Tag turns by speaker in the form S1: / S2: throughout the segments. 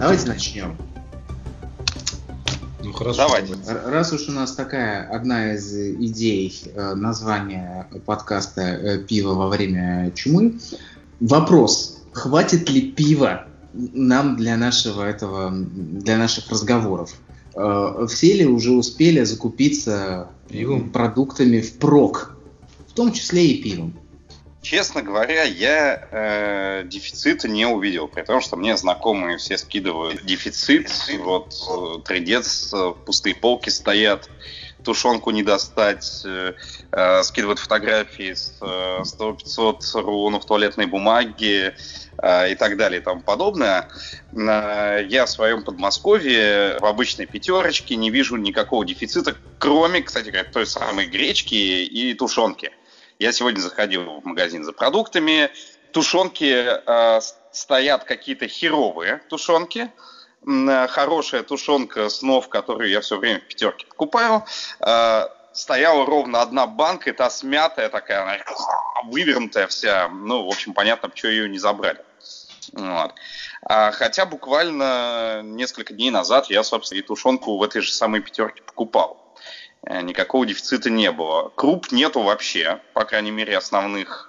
S1: Давайте начнем.
S2: Ну хорошо.
S3: Давайте.
S1: Раз уж у нас такая одна из идей э, названия подкаста э, «Пиво во время чумы», вопрос, хватит ли пива нам для нашего этого, для наших разговоров? Э, Все ли уже успели закупиться
S2: Пивом?
S1: продуктами впрок, в том числе и пивом?
S3: Честно говоря, я э, дефицита не увидел, при том, что мне знакомые все скидывают дефицит. Вот э, трендец, э, пустые полки стоят, тушенку не достать, э, э, скидывают фотографии с э, 100-500 рулонов туалетной бумаги э, и так далее и тому подобное. Э, Я в своем Подмосковье в обычной пятерочке не вижу никакого дефицита, кроме, кстати говоря, той самой гречки и тушенки. Я сегодня заходил в магазин за продуктами. Тушенки э, стоят какие-то херовые тушенки. Э, Хорошая тушенка снов, которую я все время в пятерке покупаю, э, стояла ровно одна банка, и та смятая такая, она вывернутая вся. Ну, в общем, понятно, почему ее не забрали. Вот. А, хотя буквально несколько дней назад я, собственно, и тушенку в этой же самой пятерке покупал. Э, Никакого дефицита не было. Круп нету вообще, по крайней мере, основных.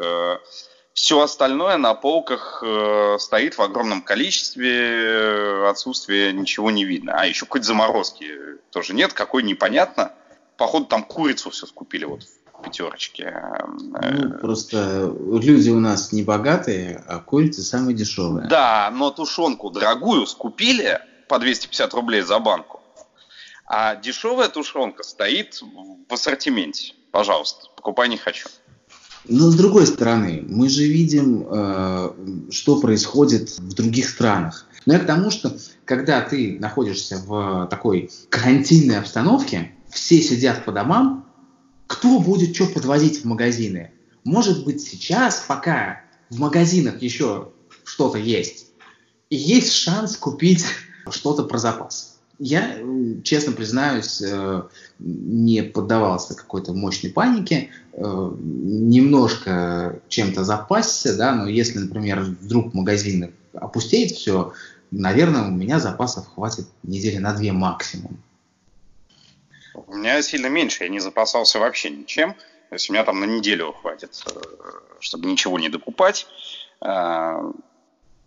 S3: Все остальное на полках э, стоит в огромном количестве, э, отсутствия ничего не видно. А еще какой-то заморозки тоже нет, какой непонятно. Походу там курицу все скупили вот в пятерочке. Э,
S1: Ну, просто люди у нас не богатые, а курица самая дешевая.
S3: Да, но тушенку дорогую скупили по 250 рублей за банку. А дешевая тушенка стоит в ассортименте. Пожалуйста, покупай не хочу.
S1: Но с другой стороны, мы же видим, э, что происходит в других странах. Но я к тому, что когда ты находишься в такой карантинной обстановке, все сидят по домам, кто будет что подвозить в магазины? Может быть, сейчас, пока в магазинах еще что-то есть, есть шанс купить что-то про запас. Я, честно признаюсь, э, не поддавался какой-то мощной панике, э, немножко чем-то запасся, да, но если, например, вдруг магазин опустеет все, наверное, у меня запасов хватит недели на две максимум.
S3: У меня сильно меньше, я не запасался вообще ничем. То есть у меня там на неделю хватит, э, чтобы ничего не докупать.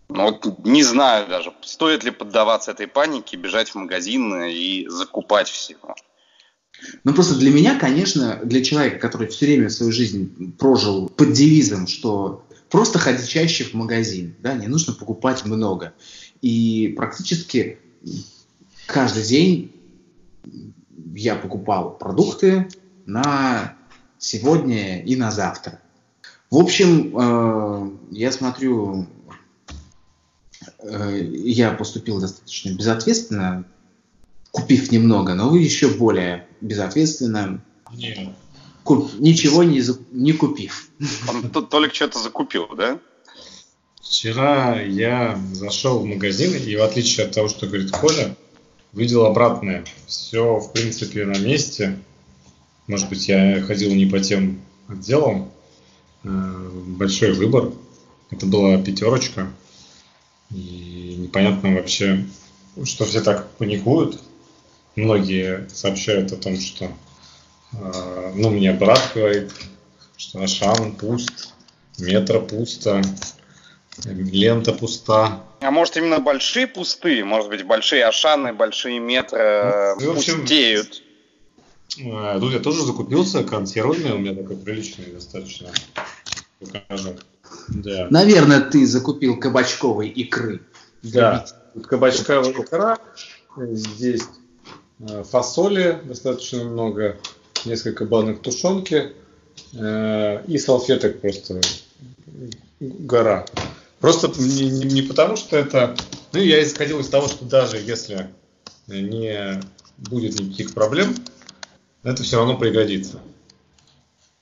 S3: Но вот не знаю даже, стоит ли поддаваться этой панике, бежать в магазин и закупать всего.
S1: Ну, просто для меня, конечно, для человека, который все время свою жизнь прожил под девизом, что просто ходи чаще в магазин, да, не нужно покупать много. И практически каждый день я покупал продукты на сегодня и на завтра. В общем, э, я смотрю, я поступил достаточно безответственно, купив немного, но вы еще более безответственно,
S2: Не,
S1: куп- ничего не, не купив.
S3: Он Толик что-то закупил, да?
S2: Вчера я зашел в магазин, и в отличие от того, что говорит Коля, видел обратное. Все, в принципе, на месте. Может быть, я ходил не по тем отделам. Э, Большой выбор. Это была пятерочка. И непонятно вообще, что все так паникуют. Многие сообщают о том, что, э, ну, мне брат говорит, что Ашан пуст, метро пусто, лента пуста.
S3: А может именно большие пустые, может быть большие ашаны, большие метры
S2: Ну, общем,
S3: пустеют.
S2: Э, Тут я тоже закупился консервами, у меня такой приличный достаточно. Покажу. Да.
S1: Наверное, ты закупил кабачковой икры.
S2: Да. Тут кабачковая икра, здесь э, фасоли достаточно много, несколько банок тушенки э, и салфеток просто гора. Просто не, не- не потому, что это... Ну, я исходил из того, что даже если не будет никаких проблем, это все равно пригодится.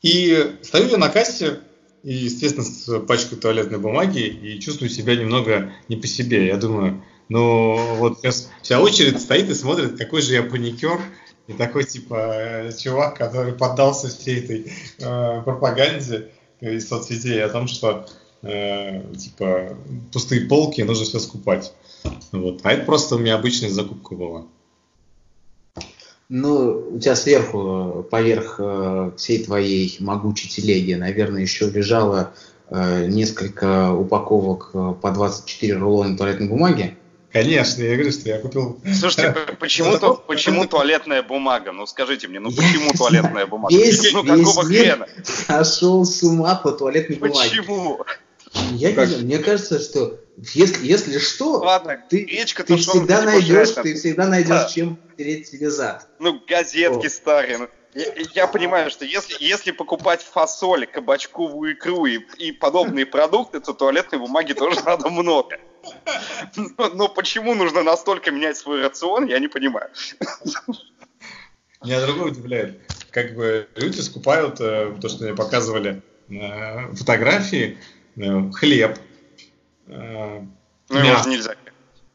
S2: И стою я на кассе, и, естественно, с пачкой туалетной бумаги, и чувствую себя немного не по себе. Я думаю, ну вот сейчас вся очередь стоит и смотрит, какой же я паникер, и такой типа э, чувак, который поддался всей этой э, пропаганде из соцсетей о том, что э, типа пустые полки, нужно все скупать. Вот. А это просто у меня обычная закупка была.
S1: Ну, у тебя сверху, поверх э, всей твоей могучей телеги, наверное, еще лежало э, несколько упаковок э, по 24 рулона туалетной бумаги.
S2: Конечно, я говорю, что я купил...
S3: Слушайте, почему, то, почему туалетная бумага? Ну скажите мне, ну почему я туалетная бумага? Весь, ну какого
S1: весь хрена? сошел с ума по туалетной бумаге.
S3: Почему?
S1: Я не знаю, мне кажется, что если, если что,
S3: Ладно,
S1: ты,
S3: гречка,
S1: ты всегда найдешь, ты всегда найдешь, да. чем тереть себе зад.
S3: Ну, газетки О. старые. Ну, я, я понимаю, что если, если покупать фасоль, кабачковую икру и, и подобные продукты, то туалетной бумаги тоже надо много. Но, но почему нужно настолько менять свой рацион, я не понимаю.
S2: Меня другое удивляет. Как бы люди скупают э, то, что мне показывали э, фотографии, хлеб,
S3: э, ну, его же нельзя.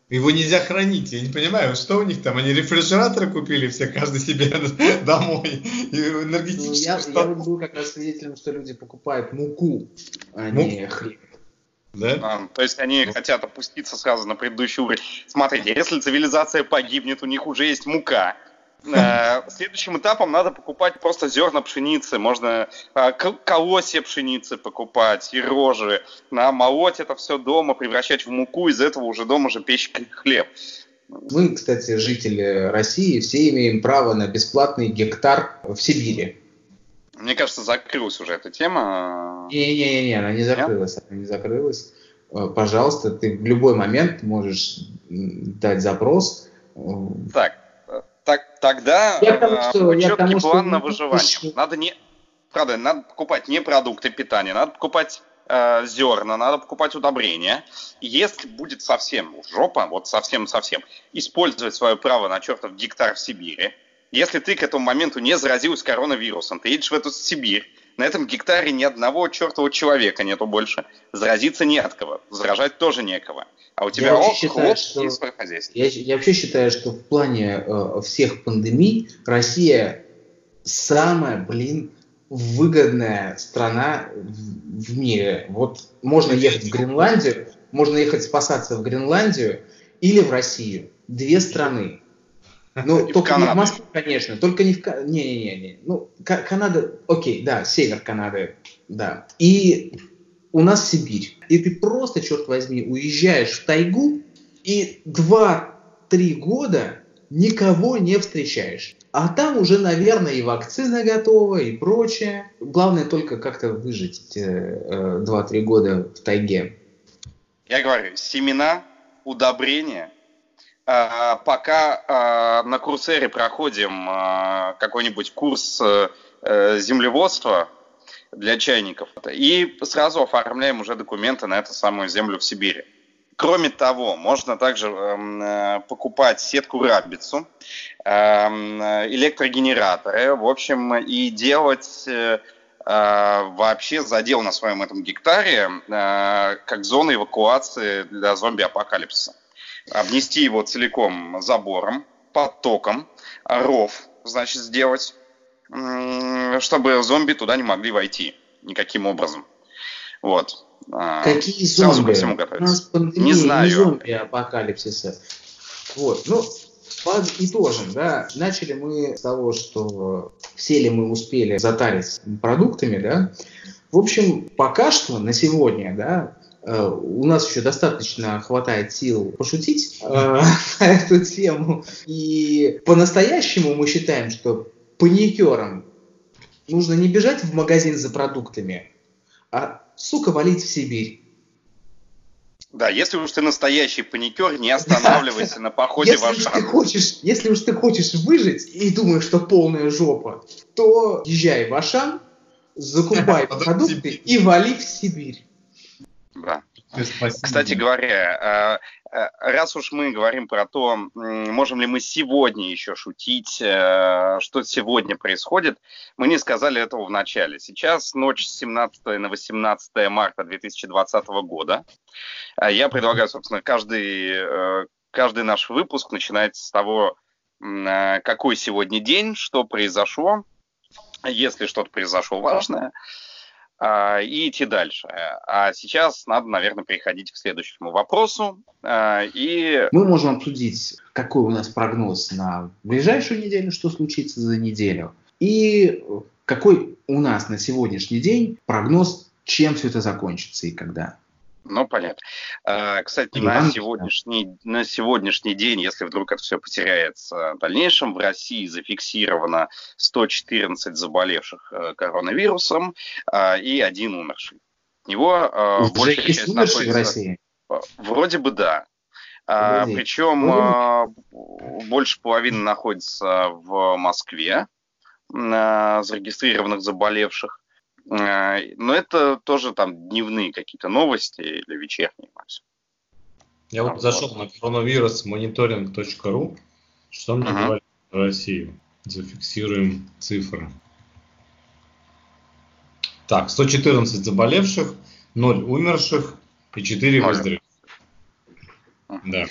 S2: Его нельзя хранить. Я не понимаю, что у них там? Они рефрижераторы купили все, каждый себе домой. И
S1: энергетически. Ну, я, я был как раз свидетелем, что люди покупают муку, а Мук? не хлеб.
S3: Да? А, то есть они ну. хотят опуститься сразу на предыдущий уровень. Смотрите, если цивилизация погибнет, у них уже есть мука. Э, следующим этапом надо покупать просто зерна пшеницы. Можно э, колосья пшеницы покупать и рожи. Молоть это все дома, превращать в муку, из этого уже дома же печь хлеб.
S1: Мы, кстати, жители России, все имеем право на бесплатный гектар в Сибири.
S3: Мне кажется, закрылась уже эта тема.
S1: Не-не-не, она не закрылась. Нет? Она не закрылась. Пожалуйста, ты в любой момент можешь дать запрос.
S3: Так, тогда я тому, что, четкий тому, план что... на выживание. Надо не, правда, надо покупать не продукты питания, надо покупать э, зерна, надо покупать удобрения. Если будет совсем жопа, вот совсем-совсем, использовать свое право на чертов гектар в Сибири, если ты к этому моменту не заразился коронавирусом, ты едешь в эту Сибирь, на этом гектаре ни одного чертового человека нету больше, заразиться не от кого, заражать тоже некого. А у тебя я ох, считаю, хлоп что, и
S1: Я, я вообще считаю, что в плане э, всех пандемий Россия самая, блин, выгодная страна в, в мире. Вот можно ехать в Гренландию, можно ехать спасаться в Гренландию или в Россию. Две страны. Ну, и только в не в Москву, конечно, только не в... Не-не-не. Ну, Канада, окей, да, север Канады, да. И у нас Сибирь. И ты просто, черт возьми, уезжаешь в тайгу и 2-3 года никого не встречаешь. А там уже, наверное, и вакцина готова, и прочее. Главное только как-то выжить э, 2-3 э, года в тайге.
S3: Я говорю, семена, удобрения. А, пока а, на Курсере проходим а, какой-нибудь курс э, землеводства, для чайников. И сразу оформляем уже документы на эту самую землю в Сибири. Кроме того, можно также э, покупать сетку рабицу, э, электрогенераторы, в общем, и делать э, э, вообще задел на своем этом гектаре э, как зону эвакуации для зомби-апокалипсиса. Обнести его целиком забором, потоком, ров, значит, сделать чтобы зомби туда не могли войти никаким образом. Вот.
S1: А, Какие Сразу зомби? Ко всему У нас пандемия, не знаю. Не зомби апокалипсиса. Вот. Ну, подытожим, да, начали мы с того, что все ли мы успели затарить продуктами, да. В общем, пока что на сегодня, да, у нас еще достаточно хватает сил пошутить э, на эту тему. И по-настоящему мы считаем, что паникером нужно не бежать в магазин за продуктами, а, сука, валить в Сибирь.
S3: Да, если уж ты настоящий паникер, не останавливайся на походе в Ашан.
S1: Хочешь, если уж ты хочешь выжить и думаешь, что полная жопа, то езжай в Ашан, закупай продукты и вали в Сибирь.
S3: Да. Кстати говоря, э, э, раз уж мы говорим про то, можем ли мы сегодня еще шутить, э, что сегодня происходит, мы не сказали этого в начале. Сейчас ночь с 17 на 18 марта 2020 года. Я предлагаю, собственно, каждый, каждый наш выпуск начинать с того, какой сегодня день, что произошло, если что-то произошло важное. И идти дальше. А сейчас надо, наверное, переходить к следующему вопросу. А, и...
S1: Мы можем обсудить, какой у нас прогноз на ближайшую неделю, что случится за неделю, и какой у нас на сегодняшний день прогноз, чем все это закончится и когда.
S3: Ну, понятно. А, кстати, на сегодняшний, на сегодняшний день, если вдруг это все потеряется в дальнейшем, в России зафиксировано 114 заболевших э, коронавирусом а, и один умерший. Него а, большая часть находится... в России? Вроде бы да. Вроде. Причем больше половины находится в Москве зарегистрированных заболевших. Э, но это тоже там дневные какие-то новости или вечерние максимум.
S2: Я вот зашел на коронавирус мониторинг.ру. Что мне uh-huh. говорит про Россию? Зафиксируем цифры. Так, 114 заболевших, 0 умерших и 4 выздоровевших. Да.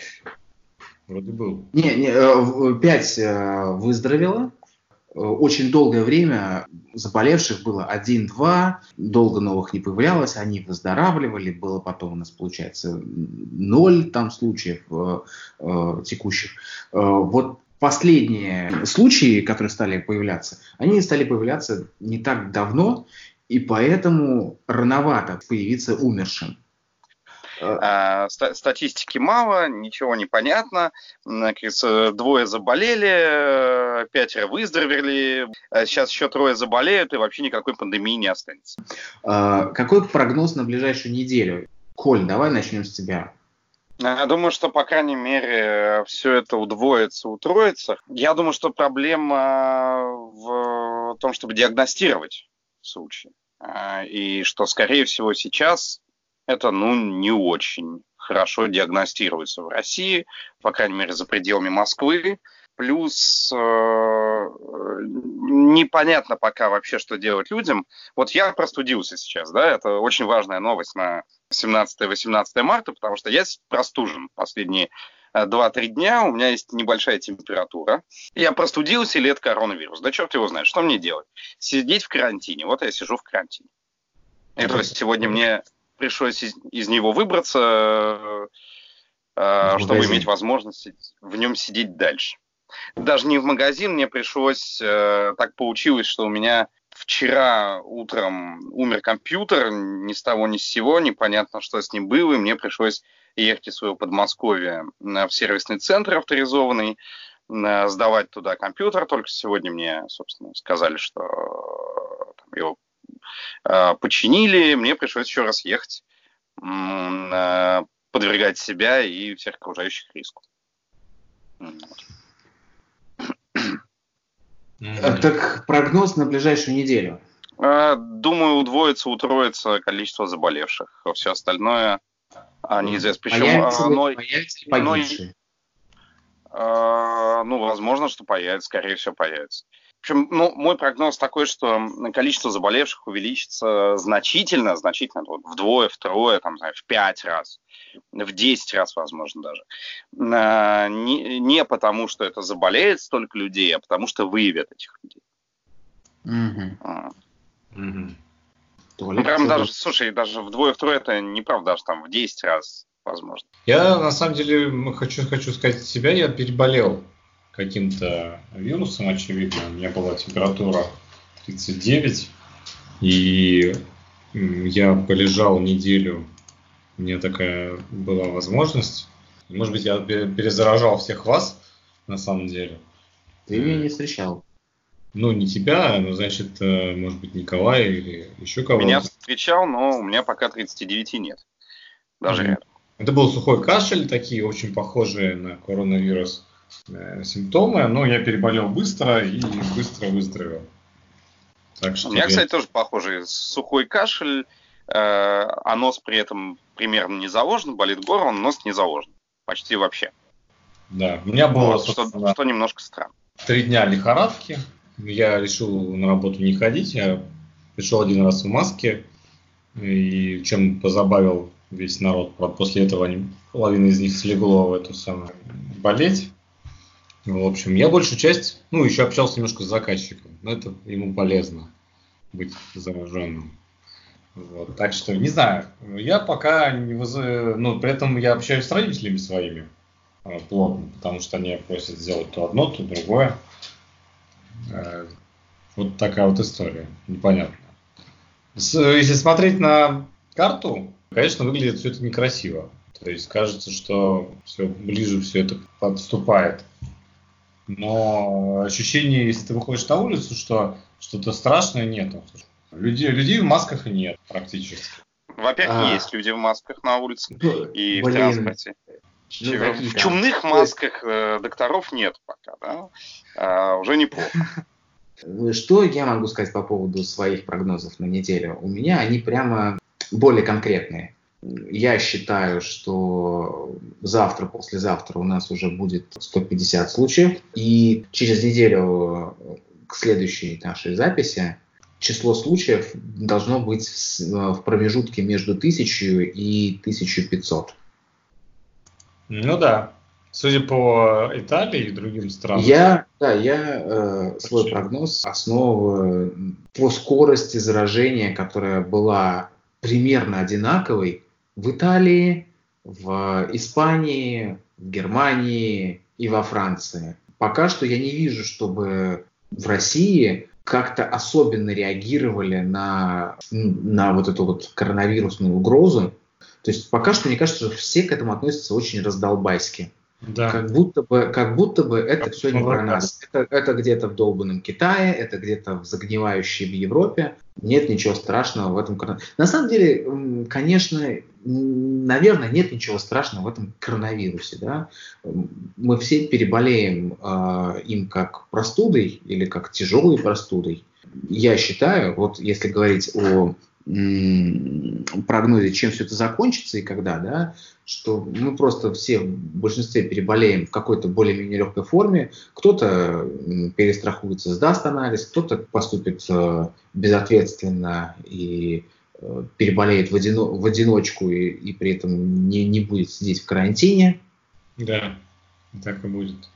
S2: Вроде был.
S1: Не, не, 5 э, выздоровело, Э, очень долгое время заболевших было один-два, долго новых не появлялось, они выздоравливали, было потом у нас, получается, ноль там случаев э, э, текущих. Э, вот последние случаи, которые стали появляться, они стали появляться не так давно, и поэтому рановато появиться умершим.
S3: А, статистики мало, ничего не понятно. Двое заболели, э, пятеро выздоровели. Сейчас еще трое заболеют, и вообще никакой пандемии не останется.
S1: А, какой прогноз на ближайшую неделю? Коль, давай начнем с тебя.
S3: Я думаю, что, по крайней мере, все это удвоится, утроится. Я думаю, что проблема в том, чтобы диагностировать случай. А, и что, скорее всего, сейчас это, ну, не очень хорошо диагностируется в России, по крайней мере, за пределами Москвы. Плюс э, непонятно пока вообще, что делать людям. Вот я простудился сейчас, да, это очень важная новость на 17-18 марта, потому что я простужен последние 2-3 э, дня, у меня есть небольшая температура. Я простудился или это коронавирус? Да черт его знает, что мне делать? Сидеть в карантине. Вот я сижу в карантине. И то есть сегодня мне пришлось из, из него выбраться, э, чтобы иметь возможность в нем сидеть дальше. Даже не в магазин, мне пришлось, э, так получилось, что у меня вчера утром умер компьютер, ни с того ни с сего, непонятно, что с ним было, и мне пришлось ехать из своего Подмосковья в сервисный центр авторизованный, э, сдавать туда компьютер. Только сегодня мне, собственно, сказали, что э, его Э, починили, мне пришлось еще раз ехать, э, подвергать себя и всех окружающих риску.
S1: Так прогноз на ближайшую неделю?
S3: Э, думаю, удвоится, утроится количество заболевших. Все остальное неизвестно. Причем появится, оно, появится оно, ну, возможно, что появится, скорее всего, появится. В общем, ну, мой прогноз такой, что количество заболевших увеличится значительно, значительно, вдвое, втрое, там, знаю, в пять раз, в десять раз, возможно, даже. А, не, не потому, что это заболеет столько людей, а потому, что выявят этих людей. Угу. А. Угу. Ну, прям даже, слушай, даже вдвое-втрое это неправда, даже там в 10 раз возможно.
S2: Я на самом деле хочу, хочу сказать себя, я переболел каким-то вирусом, очевидно. У меня была температура 39, и я полежал неделю, у меня такая была возможность. Может быть, я перезаражал всех вас, на самом деле.
S1: Ты меня не встречал.
S2: Ну, не тебя, но, значит, э, может быть, Николай или еще кого-то.
S3: Меня встречал, но у меня пока 39 нет. Даже mm-hmm. рядом.
S2: Это был сухой кашель, такие очень похожие на коронавирус. Э, симптомы, но я переболел быстро и быстро выздоровел.
S3: Так что У меня, я... кстати, тоже похожий сухой кашель, э, а нос при этом примерно не заложен, болит горло, но нос не заложен. Почти вообще.
S2: Да, у меня было, вот,
S3: что, что немножко странно.
S2: Три дня лихорадки. Я решил на работу не ходить. Я пришел один раз в маске. И чем позабавил весь народ. После этого они, половина из них слегло в эту самую болеть. В общем, я большую часть, ну, еще общался немножко с заказчиком, но это ему полезно быть зараженным. Вот, так что, не знаю, я пока не воз... ну, при этом я общаюсь с родителями своими э, плотно, потому что они просят сделать то одно, то другое. Э, вот такая вот история, непонятно. Если смотреть на карту, конечно, выглядит все это некрасиво. То есть кажется, что все ближе все это подступает. Но ощущение, если ты выходишь на улицу, что что-то страшное нету. Людей, людей в масках нет практически.
S3: Во-первых, а. есть люди в масках на улице ну, и Блин. в транспорте. Ну, в чумных масках э, докторов нет пока, да? А, уже неплохо.
S1: Что я могу сказать по поводу своих прогнозов на неделю? У меня они прямо более конкретные. Я считаю, что завтра, послезавтра у нас уже будет 150 случаев. И через неделю к следующей нашей записи число случаев должно быть в промежутке между 1000 и 1500.
S2: Ну да. Судя по Италии и другим странам.
S1: Я, да, я э, свой прогноз основываю по скорости заражения, которая была примерно одинаковой в Италии, в Испании, в Германии и во Франции. Пока что я не вижу, чтобы в России как-то особенно реагировали на, на вот эту вот коронавирусную угрозу. То есть пока что, мне кажется, все к этому относятся очень раздолбайски. Да. Как будто бы, как будто бы это как все не про нас. Это, это где-то в долбанном Китае, это где-то в загнивающей в Европе. Нет ничего страшного в этом коронавирусе. На самом деле, конечно, наверное, нет ничего страшного в этом коронавирусе. Да? Мы все переболеем э, им как простудой или как тяжелой простудой. Я считаю, вот если говорить о прогнозе, чем все это закончится и когда, да, что мы просто все в большинстве переболеем в какой-то более-менее легкой форме, кто-то перестрахуется, сдаст анализ, кто-то поступит э, безответственно и э, переболеет в, одино, в одиночку и, и при этом не, не будет сидеть в карантине.
S2: Да, так и будет,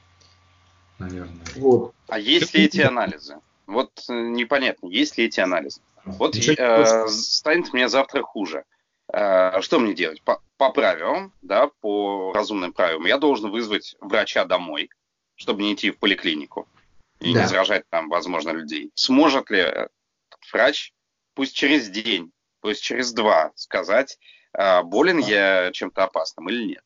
S3: наверное. Вот. А есть ли эти анализы? Вот э, непонятно, есть ли эти анализы. Вот э, станет мне завтра хуже. Э, что мне делать? По, по правилам, да, по разумным правилам, я должен вызвать врача домой, чтобы не идти в поликлинику и да. не заражать там, возможно, людей. Сможет ли врач, пусть через день, пусть через два, сказать, э, болен я чем-то опасным или нет?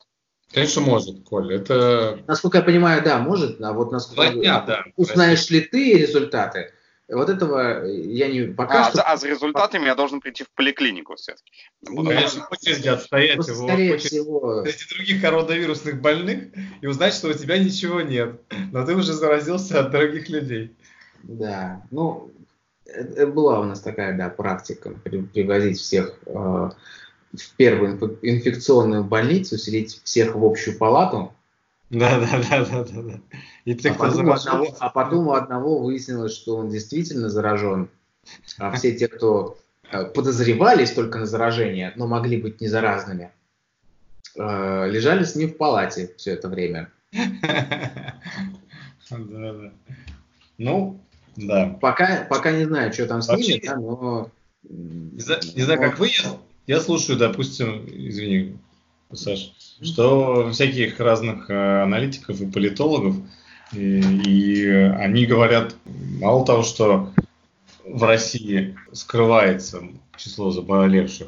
S2: Конечно, может, Коль. Это...
S1: Насколько я понимаю, да, может. А вот насколько... Два дня, да. Узнаешь ли ты результаты? Вот этого я не пока
S3: а, что... А за результатами я должен прийти в поликлинику все-таки.
S2: Буду Конечно, очереди отстоять его скорее всего... среди других коронавирусных больных и узнать, что у тебя ничего нет, но ты уже заразился от других людей.
S1: Да, ну, это была у нас такая, да, практика, привозить всех э, в первую инфекционную больницу, селить всех в общую палату,
S2: да, да, да, да, да. да.
S1: И те, а, потом одного, а потом у одного выяснилось, что он действительно заражен, а все те, кто э, подозревались только на заражение, но могли быть не заразными, э, лежали с ним в палате все это время.
S2: Да, да. Ну, да.
S1: Пока, пока не знаю, что там с ними, да, но...
S2: Не знаю, не знаю как вы, я, я слушаю, допустим, извини, Саш, что всяких разных э, аналитиков и политологов, и, они говорят, мало того, что в России скрывается число заболевших,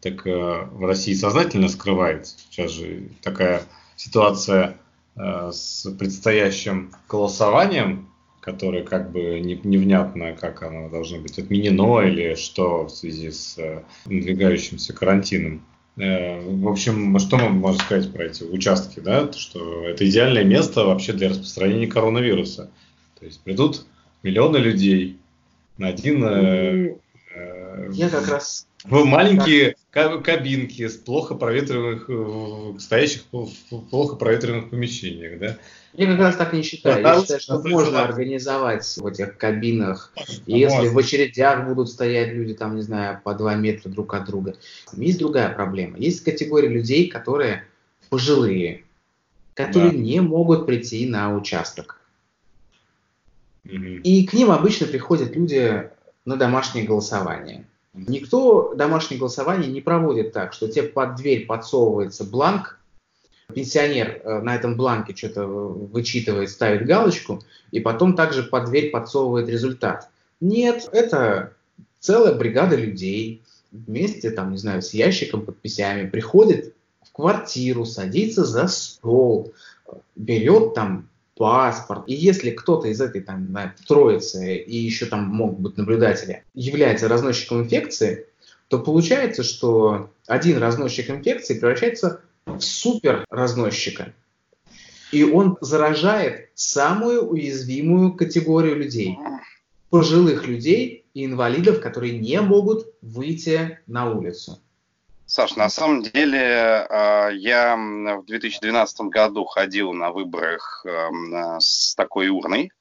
S2: так э, в России сознательно скрывается. Сейчас же такая ситуация э, с предстоящим голосованием, которое как бы не, невнятно, как оно должно быть отменено или что в связи с надвигающимся карантином. Э, в общем, что мы можем сказать про эти участки, да? Что это идеальное место вообще для распространения коронавируса. То есть придут миллионы людей на один... Э,
S1: э, Я как раз...
S2: В маленькие кабинки с плохо проветриваемых, стоящих в плохо проветриваемых помещениях, да?
S1: Я как раз так не считаю. Я считаю, что можно организовать в этих кабинах. И если в очередях будут стоять люди, там, не знаю, по два метра друг от друга. Есть другая проблема. Есть категория людей, которые пожилые, которые да. не могут прийти на участок. Угу. И к ним обычно приходят люди на домашнее голосование. Никто домашнее голосование не проводит так, что тебе под дверь подсовывается бланк, пенсионер э, на этом бланке что-то вычитывает, ставит галочку, и потом также под дверь подсовывает результат. Нет, это целая бригада людей вместе, там, не знаю, с ящиком подписями приходит в квартиру, садится за стол, берет там паспорт. И если кто-то из этой там, на троицы и еще там могут быть наблюдатели является разносчиком инфекции, то получается, что один разносчик инфекции превращается в супер разносчика. И он заражает самую уязвимую категорию людей. Пожилых людей и инвалидов, которые не могут выйти на улицу.
S3: Саш, на самом деле а, я в 2012 году ходил на выборах с такой урной.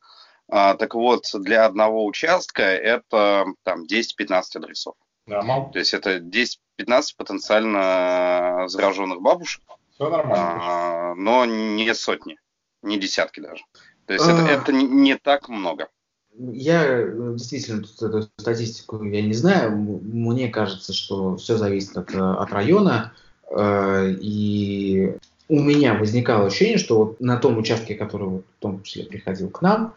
S3: А, так вот, для одного участка это там 10-15 адресов. Нормально. То есть это 10-15 потенциально зараженных бабушек. Все нормально. А, но не сотни, не десятки даже. То есть это, это не так много.
S1: Я э, действительно тут эту статистику я не знаю. Мне кажется, что все зависит от, э, от района. Э, и у меня возникало ощущение, что вот на том участке, который вот в том числе приходил к нам,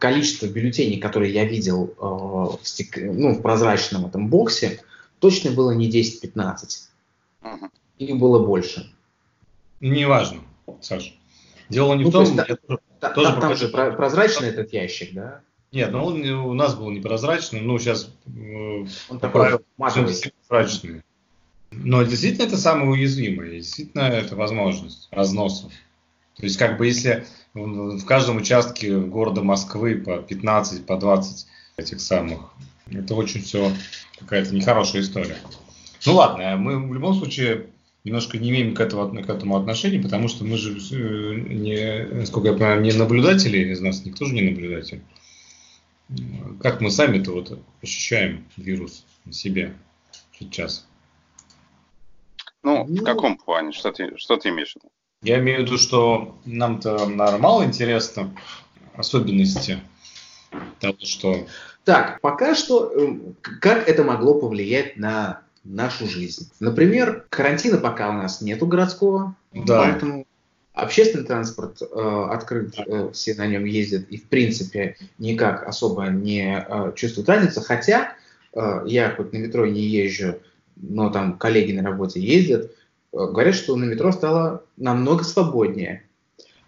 S1: количество бюллетеней, которые я видел в, стек... ну, в прозрачном этом боксе, точно было не 10-15. Угу. Их было больше.
S2: Неважно, Саша. Дело не ну, в том,
S1: есть, я та, тоже там же прозрачный этот ящик, да?
S2: Нет, ну он у нас был непрозрачный, ну сейчас
S1: э, он такой
S2: прозрачный. Но действительно это самое уязвимое, действительно это возможность разносов. То есть как бы если в каждом участке города Москвы по 15, по 20 этих самых, это очень все какая-то нехорошая история. Ну ладно, мы в любом случае немножко не имеем к этому, к этому отношения, потому что мы же, э, не, насколько я понимаю, не наблюдатели, из нас никто же не наблюдатель как мы сами-то вот ощущаем вирус на себе сейчас?
S3: Ну, ну, в каком плане? Что ты, что ты имеешь в виду?
S2: Я имею в виду, что нам-то нормально интересно особенности того, что...
S1: Так, пока что, эм, как это могло повлиять на нашу жизнь? Например, карантина пока у нас нету городского, да. поэтому Общественный транспорт э, открыт, э, все на нем ездят и, в принципе, никак особо не э, чувствуют разницы. Хотя э, я хоть на метро не езжу, но там коллеги на работе ездят, э, говорят, что на метро стало намного свободнее.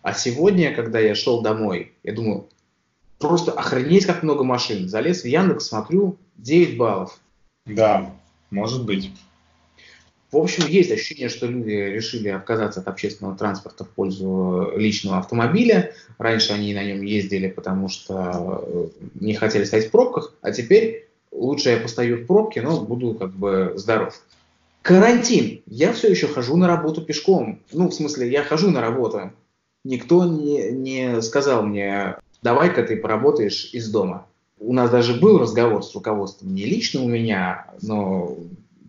S1: А сегодня, когда я шел домой, я думаю, просто охренеть, как много машин. Залез в Яндекс, смотрю, 9 баллов.
S2: Да, может быть.
S1: В общем, есть ощущение, что люди решили отказаться от общественного транспорта в пользу личного автомобиля. Раньше они на нем ездили, потому что э, не хотели стоять в пробках, а теперь лучше я постою в пробке, но буду как бы здоров. Карантин. Я все еще хожу на работу пешком. Ну, в смысле, я хожу на работу. Никто не, не сказал мне, давай-ка ты поработаешь из дома. У нас даже был разговор с руководством, не лично у меня, но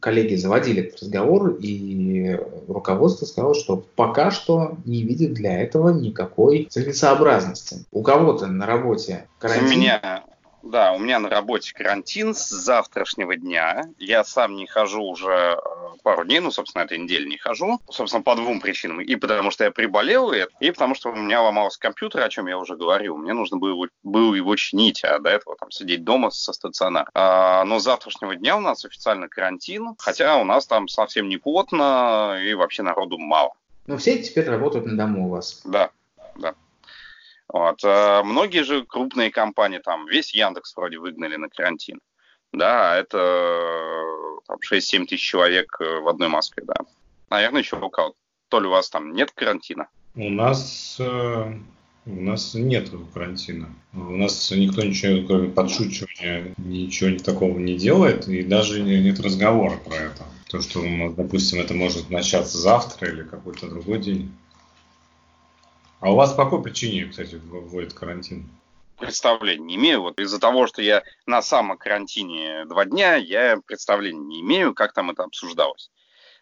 S1: коллеги заводили этот разговор, и руководство сказало, что пока что не видит для этого никакой целесообразности. У кого-то на работе
S3: карантин... У меня да, у меня на работе карантин с завтрашнего дня. Я сам не хожу уже э, пару дней, ну, собственно, этой недели не хожу. Собственно, по двум причинам. И потому что я приболел, и потому что у меня ломался компьютер, о чем я уже говорил. Мне нужно было, было его чинить, а до этого там сидеть дома со стационара. А, но с завтрашнего дня у нас официально карантин, хотя у нас там совсем не плотно и вообще народу мало.
S1: Ну, все теперь работают на дому у вас.
S3: Да. Вот. А многие же крупные компании, там весь Яндекс вроде выгнали на карантин. Да, это там, 6-7 тысяч человек э, в одной Москве, да. Наверное, еще кого-то. То ли у вас там нет карантина?
S2: У нас э, у нас нет карантина. У нас никто ничего, кроме подшучивания, ничего такого не делает, и даже нет разговора про это. То, что, допустим, это может начаться завтра или какой-то другой день. А у вас по какой причине, кстати, вводят карантин?
S3: Представления не имею. Вот из-за того, что я на самом карантине два дня, я представления не имею, как там это обсуждалось.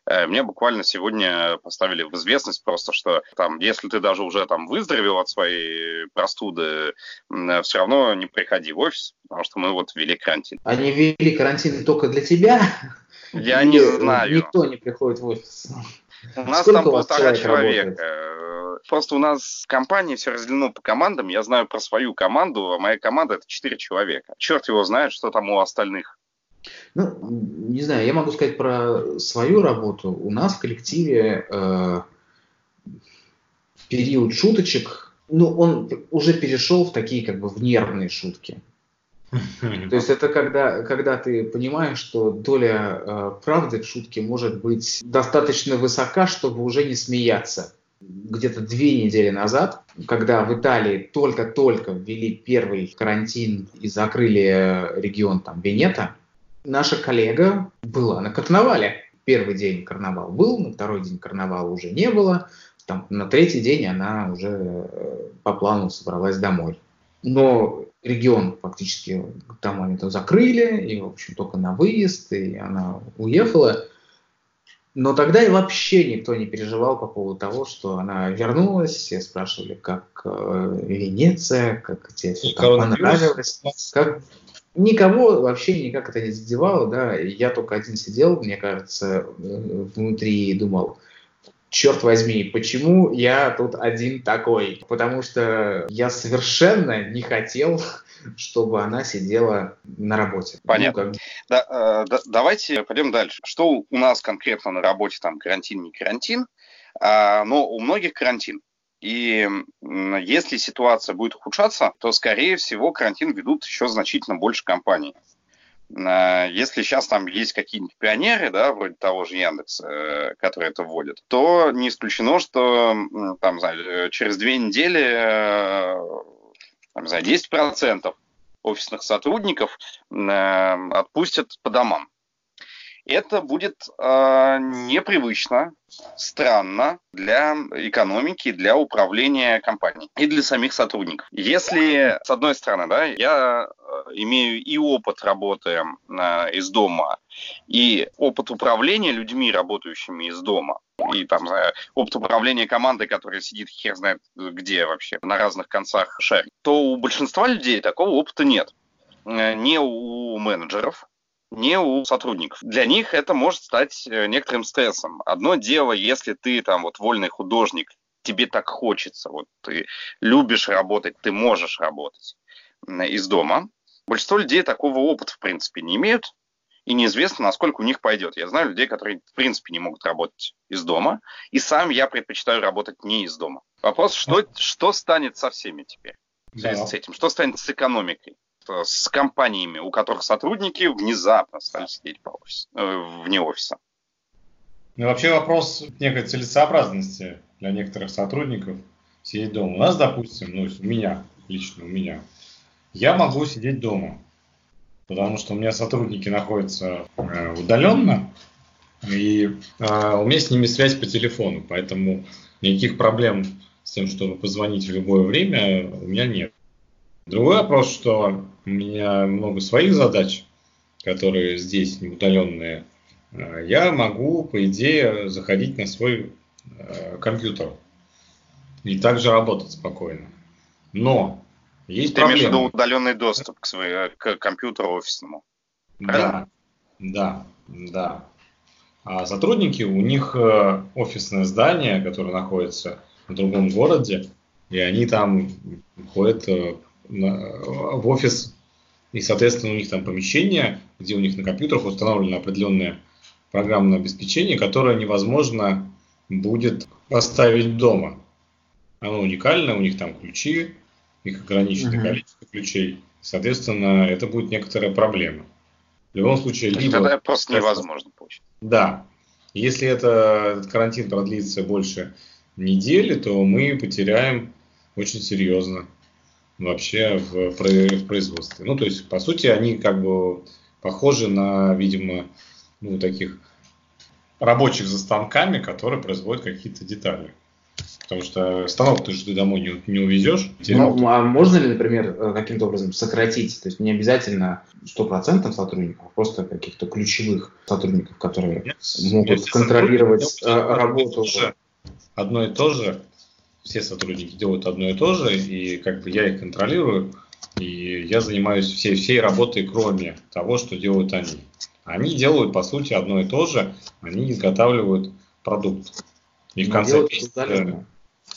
S3: Э, мне буквально сегодня поставили в известность просто, что там, если ты даже уже там выздоровел от своей простуды, все равно не приходи в офис, потому что мы вот ввели карантин.
S1: Они ввели карантин только для тебя?
S3: Я не знаю.
S1: Никто не приходит в офис.
S3: У нас Сколько там полтора человека. Работает? Просто у нас в компании все разделено по командам. Я знаю про свою команду, а моя команда это четыре человека. Черт его знает, что там у остальных.
S1: Ну, не знаю, я могу сказать про свою работу. У нас в коллективе э, период шуточек, ну, он уже перешел в такие как бы в нервные шутки. То есть это когда, когда ты понимаешь, что доля э, правды в шутке может быть достаточно высока, чтобы уже не смеяться. Где-то две недели назад, когда в Италии только-только ввели первый карантин и закрыли регион там Венета, наша коллега была на карнавале. Первый день карнавал был, на второй день карнавала уже не было. Там, на третий день она уже э, по плану собралась домой. Но регион фактически там они то закрыли, и, в общем, только на выезд, и она уехала. Но тогда и вообще никто не переживал по поводу того, что она вернулась. Все спрашивали, как э, Венеция, как тебе все там понравилось. Как... Никого вообще никак это не задевало, да. Я только один сидел, мне кажется, э, внутри и думал, черт возьми, почему я тут один такой? Потому что я совершенно не хотел, чтобы она сидела на работе.
S3: Ну, Понятно. Ну, как... да, э, да, давайте пойдем дальше. Что у нас конкретно на работе, там, карантин, не карантин? А, но у многих карантин. И если ситуация будет ухудшаться, то, скорее всего, карантин ведут еще значительно больше компаний. Э, если сейчас там есть какие-нибудь пионеры, да, вроде того же Яндекса, э, которые это вводят, то не исключено, что там, знаю, через две недели там, за 10% офисных сотрудников отпустят по домам. Это будет э, непривычно, странно для экономики, для управления компанией и для самих сотрудников. Если, с одной стороны, да, я э, имею и опыт работы э, из дома, и опыт управления людьми, работающими из дома, и там опыт управления командой, которая сидит хер знает где вообще, на разных концах шарика, то у большинства людей такого опыта нет. Э, не у менеджеров, не у сотрудников. Для них это может стать э, некоторым стрессом. Одно дело, если ты там вот вольный художник, тебе так хочется, вот ты любишь работать, ты можешь работать из дома. Большинство людей такого опыта, в принципе, не имеют, и неизвестно, насколько у них пойдет. Я знаю людей, которые, в принципе, не могут работать из дома, и сам я предпочитаю работать не из дома. Вопрос, что, что станет со всеми теперь в связи да. с этим? Что станет с экономикой? С компаниями, у которых сотрудники внезапно стали сидеть по офис, э, вне офиса.
S2: Ну, вообще вопрос некой целесообразности для некоторых сотрудников сидеть дома. У нас, допустим, ну, у меня, лично у меня, я могу сидеть дома, потому что у меня сотрудники находятся э, удаленно, и э, у меня с ними связь по телефону, поэтому никаких проблем с тем, чтобы позвонить в любое время, у меня нет. Другой вопрос, что у меня много своих задач, которые здесь удаленные. Э, я могу, по идее, заходить на свой э, компьютер и также работать спокойно. Но есть
S3: Ты проблема. имеешь в виду удаленный доступ к, своему, к компьютеру офисному?
S2: Да, да, да. А сотрудники, у них э, офисное здание, которое находится в другом городе, и они там ходят в офис, и, соответственно, у них там помещение, где у них на компьютерах установлено определенное программное обеспечение, которое невозможно будет поставить дома. Оно уникальное, у них там ключи, их ограниченное uh-huh. количество ключей. Соответственно, это будет некоторая проблема. В любом случае,
S3: То либо... Тогда просто невозможно получить.
S2: Да. Если это, этот карантин продлится больше недели, то мы потеряем очень серьезно вообще в, в производстве. Ну, то есть, по сути, они как бы похожи на, видимо, ну, таких рабочих за станками, которые производят какие-то детали. Потому что станок ты же ты домой не, не увезешь.
S1: Ну, а можно ли, например, э, каким-то образом сократить? То есть не обязательно 100% сотрудников, а просто каких-то ключевых сотрудников, которые Нет, могут контролировать э, работу.
S2: Одно и то же, все сотрудники делают одно и то же, и как бы я их контролирую, и я занимаюсь всей, всей работой, кроме того, что делают они. Они делают, по сути, одно и то же, они изготавливают продукт.
S1: И в конце месяца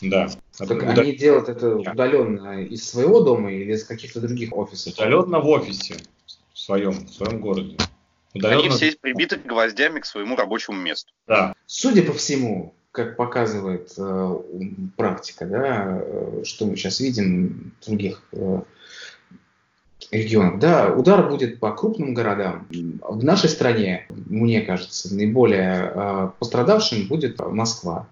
S2: да.
S1: Так удал... они делают это удаленно из своего дома или из каких-то других офисов?
S2: Удаленно в офисе в своем, в своем городе.
S3: Удаленно... Они все прибиты гвоздями к своему рабочему месту.
S1: Да. Судя по всему, как показывает э, практика, да, э, что мы сейчас видим в других э, регионах, да, удар будет по крупным городам. В нашей стране, мне кажется, наиболее э, пострадавшим будет Москва.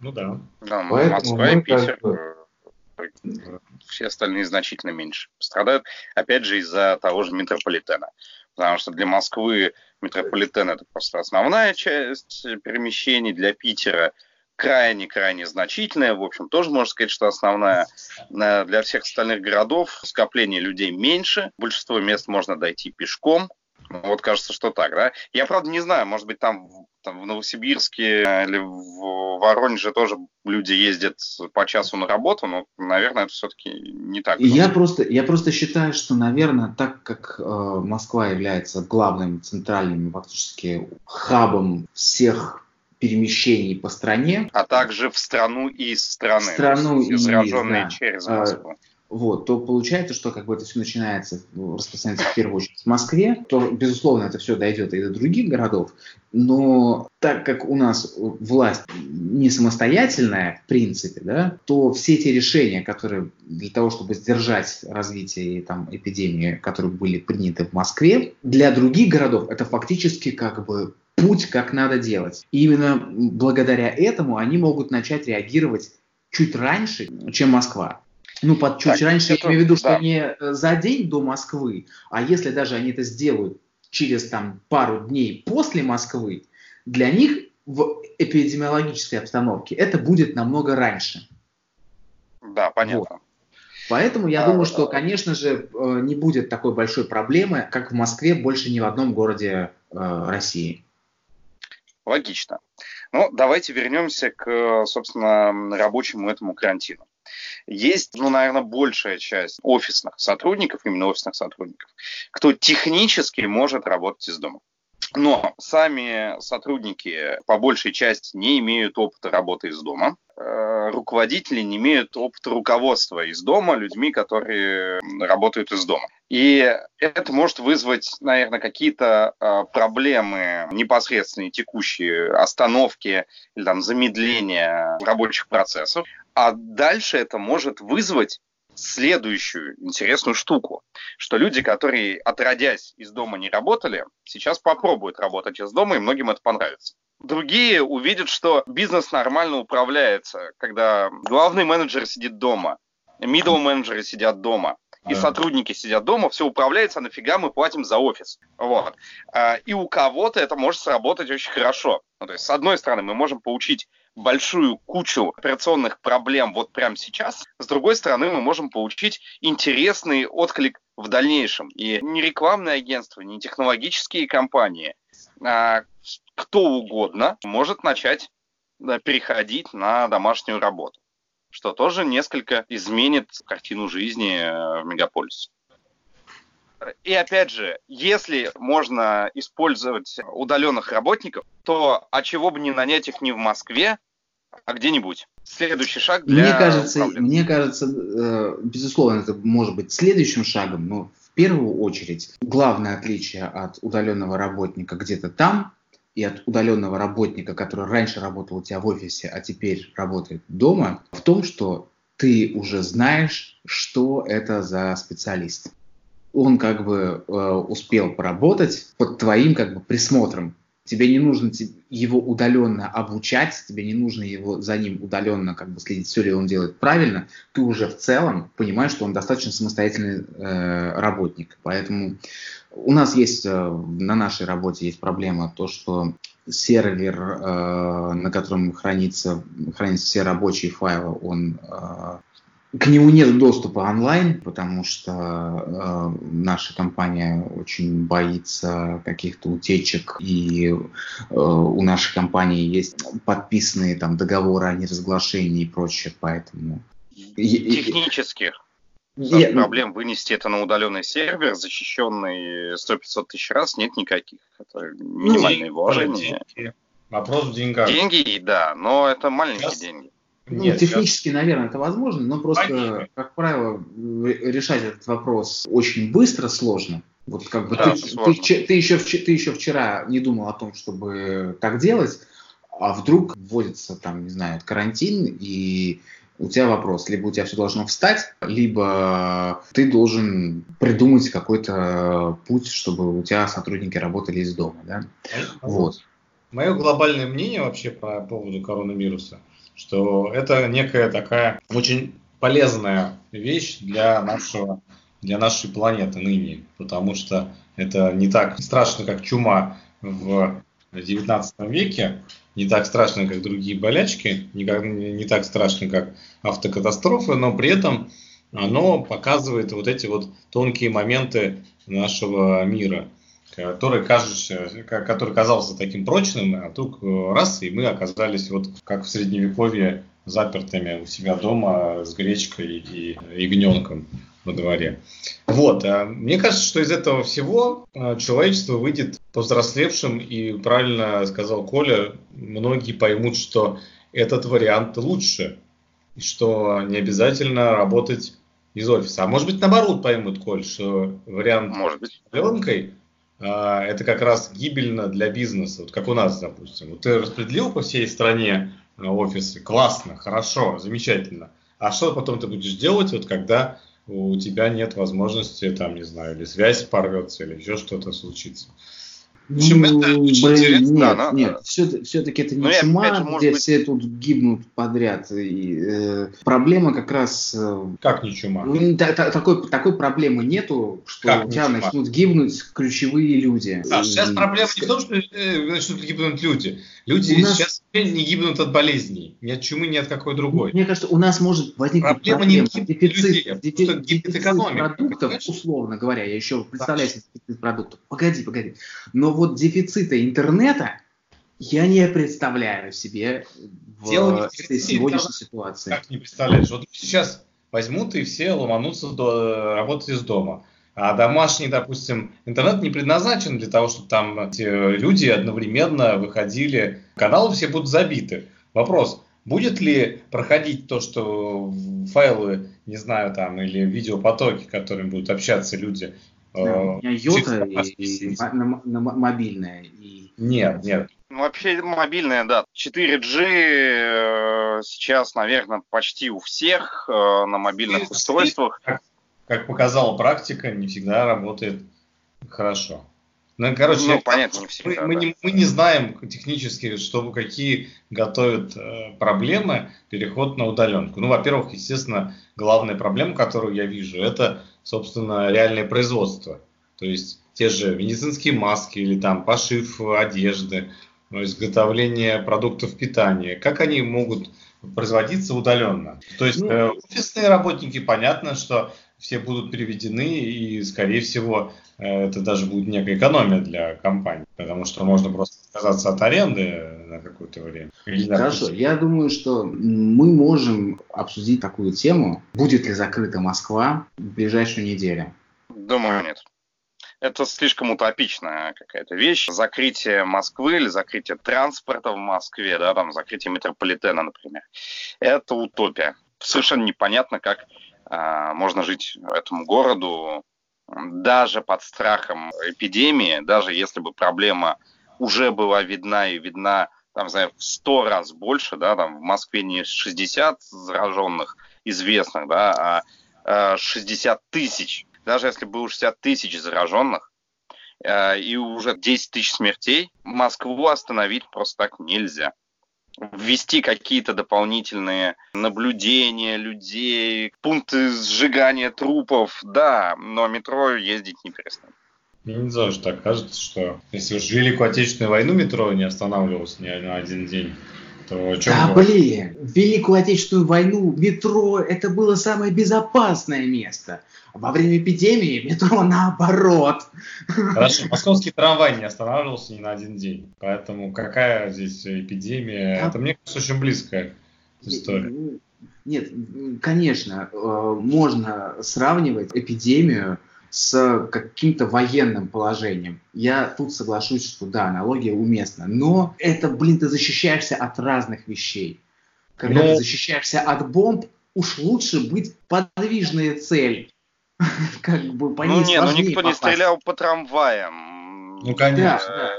S2: Ну да.
S3: Да, Поэтому Москва и Питер. Как бы... Все остальные значительно меньше. Страдают, опять же, из-за того же метрополитена. Потому что для Москвы метрополитен это просто основная часть перемещений, для Питера крайне-крайне значительная. В общем, тоже можно сказать, что основная. Для всех остальных городов скопление людей меньше. Большинство мест можно дойти пешком. Вот кажется, что так, да? Я, правда, не знаю, может быть, там, там в Новосибирске или в Воронеже тоже люди ездят по часу на работу, но, наверное, это все-таки не так.
S1: Я просто, я просто считаю, что, наверное, так как э, Москва является главным центральным фактически хабом всех перемещений по стране.
S3: А также в страну и из страны. В
S1: страну и из,
S3: да. через Москву
S1: вот, то получается, что как бы это все начинается, распространяется в первую очередь в Москве, то, безусловно, это все дойдет и до других городов, но так как у нас власть не самостоятельная, в принципе, да, то все эти решения, которые для того, чтобы сдержать развитие там, эпидемии, которые были приняты в Москве, для других городов это фактически как бы путь, как надо делать. И именно благодаря этому они могут начать реагировать чуть раньше, чем Москва. Ну, под чуть так, раньше, это, я имею в виду, что да. не э, за день до Москвы, а если даже они это сделают через там пару дней после Москвы, для них в эпидемиологической обстановке это будет намного раньше.
S3: Да, понятно. Вот.
S1: Поэтому я а, думаю, что, конечно же, э, не будет такой большой проблемы, как в Москве, больше ни в одном городе э, России.
S3: Логично. Ну, давайте вернемся к, собственно, рабочему этому карантину. Есть, ну, наверное, большая часть офисных сотрудников, именно офисных сотрудников, кто технически может работать из дома. Но сами сотрудники по большей части не имеют опыта работы из дома. Э, руководители не имеют опыта руководства из дома людьми, которые работают из дома. И это может вызвать, наверное, какие-то э, проблемы непосредственные, текущие, остановки или там замедления рабочих процессов. А дальше это может вызвать следующую интересную штуку, что люди, которые отродясь из дома не работали, сейчас попробуют работать из дома, и многим это понравится. Другие увидят, что бизнес нормально управляется, когда главный менеджер сидит дома, middle менеджеры сидят дома, и сотрудники сидят дома, все управляется, а нафига мы платим за офис. Вот. А, и у кого-то это может сработать очень хорошо. Ну, то есть, с одной стороны, мы можем получить большую кучу операционных проблем вот прямо сейчас. С другой стороны, мы можем получить интересный отклик в дальнейшем. И не рекламные агентства, не технологические компании, а кто угодно может начать переходить на домашнюю работу, что тоже несколько изменит картину жизни э, в мегаполисе. И опять же, если можно использовать удаленных работников, то а чего бы не нанять их не в Москве, а где-нибудь? Следующий шаг для
S1: Мне кажется, мне кажется, э, безусловно, это может быть следующим шагом, но в первую очередь главное отличие от удаленного работника где-то там и от удаленного работника, который раньше работал у тебя в офисе, а теперь работает дома, в том, что ты уже знаешь, что это за специалист он как бы э, успел поработать под твоим как бы присмотром. Тебе не нужно его удаленно обучать, тебе не нужно его за ним удаленно как бы следить, все ли он делает правильно. Ты уже в целом понимаешь, что он достаточно самостоятельный э, работник. Поэтому У нас есть, на нашей работе есть проблема, то, что сервер, на котором хранится, хранятся все рабочие файлы, он к нему нет доступа онлайн, потому что э, наша компания очень боится каких-то утечек, и э, у нашей компании есть подписанные там договоры о неразглашении и прочее, поэтому...
S3: Технических я... проблем вынести это на удаленный сервер, защищенный 100-500 тысяч раз, нет никаких. Это минимальные ну, вложения.
S2: Вопрос в деньгах.
S3: Деньги, да, но это маленькие Сейчас... деньги.
S1: Ну, Нет, технически, я... наверное, это возможно, но просто, Конечно. как правило, решать этот вопрос очень быстро сложно. Вот как бы да, ты, ты, ты, еще, ты еще вчера не думал о том, чтобы так делать, а вдруг вводится там, не знаю, карантин, и у тебя вопрос, либо у тебя все должно встать, либо ты должен придумать какой-то путь, чтобы у тебя сотрудники работали из дома, да?
S2: Вот. Мое глобальное мнение вообще по поводу коронавируса – что это некая такая очень полезная вещь для нашего для нашей планеты ныне, потому что это не так страшно, как чума в XIX веке, не так страшно, как другие болячки, не, как, не так страшно, как автокатастрофы, но при этом оно показывает вот эти вот тонкие моменты нашего мира – который, кажется, который казался таким прочным, а тут раз, и мы оказались вот как в средневековье запертыми у себя дома с гречкой и ягненком во дворе. Вот, а мне кажется, что из этого всего а, человечество выйдет повзрослевшим, и правильно сказал Коля, многие поймут, что этот вариант лучше, и что не обязательно работать из офиса. А может быть, наоборот поймут, Коль, что вариант может быть. пленкой а, это как раз гибельно для бизнеса, вот как у нас, допустим. Вот ты распределил по всей стране офисы, классно, хорошо, замечательно. А что потом ты будешь делать, вот когда у тебя нет возможности, там, не знаю, или связь порвется, или еще что-то случится.
S1: Общем, ну, это блин, нет, да, нет, все, все-таки это не ну, чума, опять, где быть... все тут гибнут подряд. И, э, проблема как раз... Э,
S2: как не чума?
S1: Ну, та, та, такой, такой проблемы нету, что как у тебя начнут гибнуть ключевые люди.
S2: А, сейчас проблема не в том, что э, начнут гибнуть люди. Люди нас... сейчас не гибнут от болезней, ни от чумы, ни от какой другой.
S1: Мне кажется, у нас может возникнуть
S2: проблема, проблема не дефицит, людей, а дефицит,
S1: дефицит продуктов, понимаешь? условно говоря, я еще представляю себе дефицит продуктов. Погоди, погоди. Но вот дефицита интернета я не представляю себе в Дело этой сегодняшней ситуации.
S2: Как не представляешь? Вот сейчас возьмут и все ломанутся до, работать из дома. А домашний, допустим, интернет не предназначен для того, чтобы там люди одновременно выходили. Каналы все будут забиты. Вопрос, будет ли проходить то, что файлы, не знаю, там, или видеопотоки, которыми будут общаться люди,
S1: да, у меня йота и, и, на, на, мобильная. И...
S2: Нет, нет.
S3: Ну, вообще мобильная, да. 4G э, сейчас, наверное, почти у всех э, на мобильных устройствах.
S2: Как, как показала практика, не всегда работает хорошо. Ну, короче, ну, понятно, не всегда, мы, да. мы, не, мы не знаем технически, что, какие готовят э, проблемы переход на удаленку. Ну, во-первых, естественно, главная проблема, которую я вижу, это, собственно, реальное производство. То есть те же медицинские маски или там пошив одежды, изготовление продуктов питания. Как они могут производиться удаленно? То есть ну, э, офисные работники, понятно, что все будут переведены, и, скорее всего, э, это даже будет некая экономия для компании, потому что можно просто отказаться от аренды на какое-то время.
S1: Хорошо, я думаю, что мы можем обсудить такую тему, будет ли закрыта Москва в ближайшую неделю.
S3: Думаю, нет. Это слишком утопичная какая-то вещь. Закрытие Москвы или закрытие транспорта в Москве, да, там закрытие метрополитена, например, это утопия. Совершенно непонятно, как можно жить этому городу даже под страхом эпидемии, даже если бы проблема уже была видна и видна, там, знаю, в сто раз больше, да, там в Москве не 60 зараженных известных, да, а 60 а тысяч. Даже если было 60 тысяч зараженных, а, и уже 10 тысяч смертей, Москву остановить просто так нельзя ввести какие-то дополнительные наблюдения людей, пункты сжигания трупов, да, но метро ездить не перестанет.
S2: Мне не знаю, что так кажется, что если уж Великую Отечественную войну метро не останавливалось ни на один день, то о чем
S1: Да,
S2: говорить?
S1: блин, в Великую Отечественную войну метро это было самое безопасное место. Во время эпидемии метро наоборот.
S2: Хорошо, московский трамвай не останавливался ни на один день. Поэтому какая здесь эпидемия?
S1: А-
S2: Это, мне кажется, очень близкая история.
S1: Нет, конечно, э, можно сравнивать эпидемию с каким-то военным положением. Я тут соглашусь, что да, аналогия уместна. Но это, блин, ты защищаешься от разных вещей. Когда
S2: Ну-
S1: ты защищаешься от бомб, уж лучше быть подвижная цель. Как бы по
S3: Ну
S1: ней
S3: не, ну никто не
S1: попасть.
S3: стрелял по трамваям.
S2: Ну, конечно.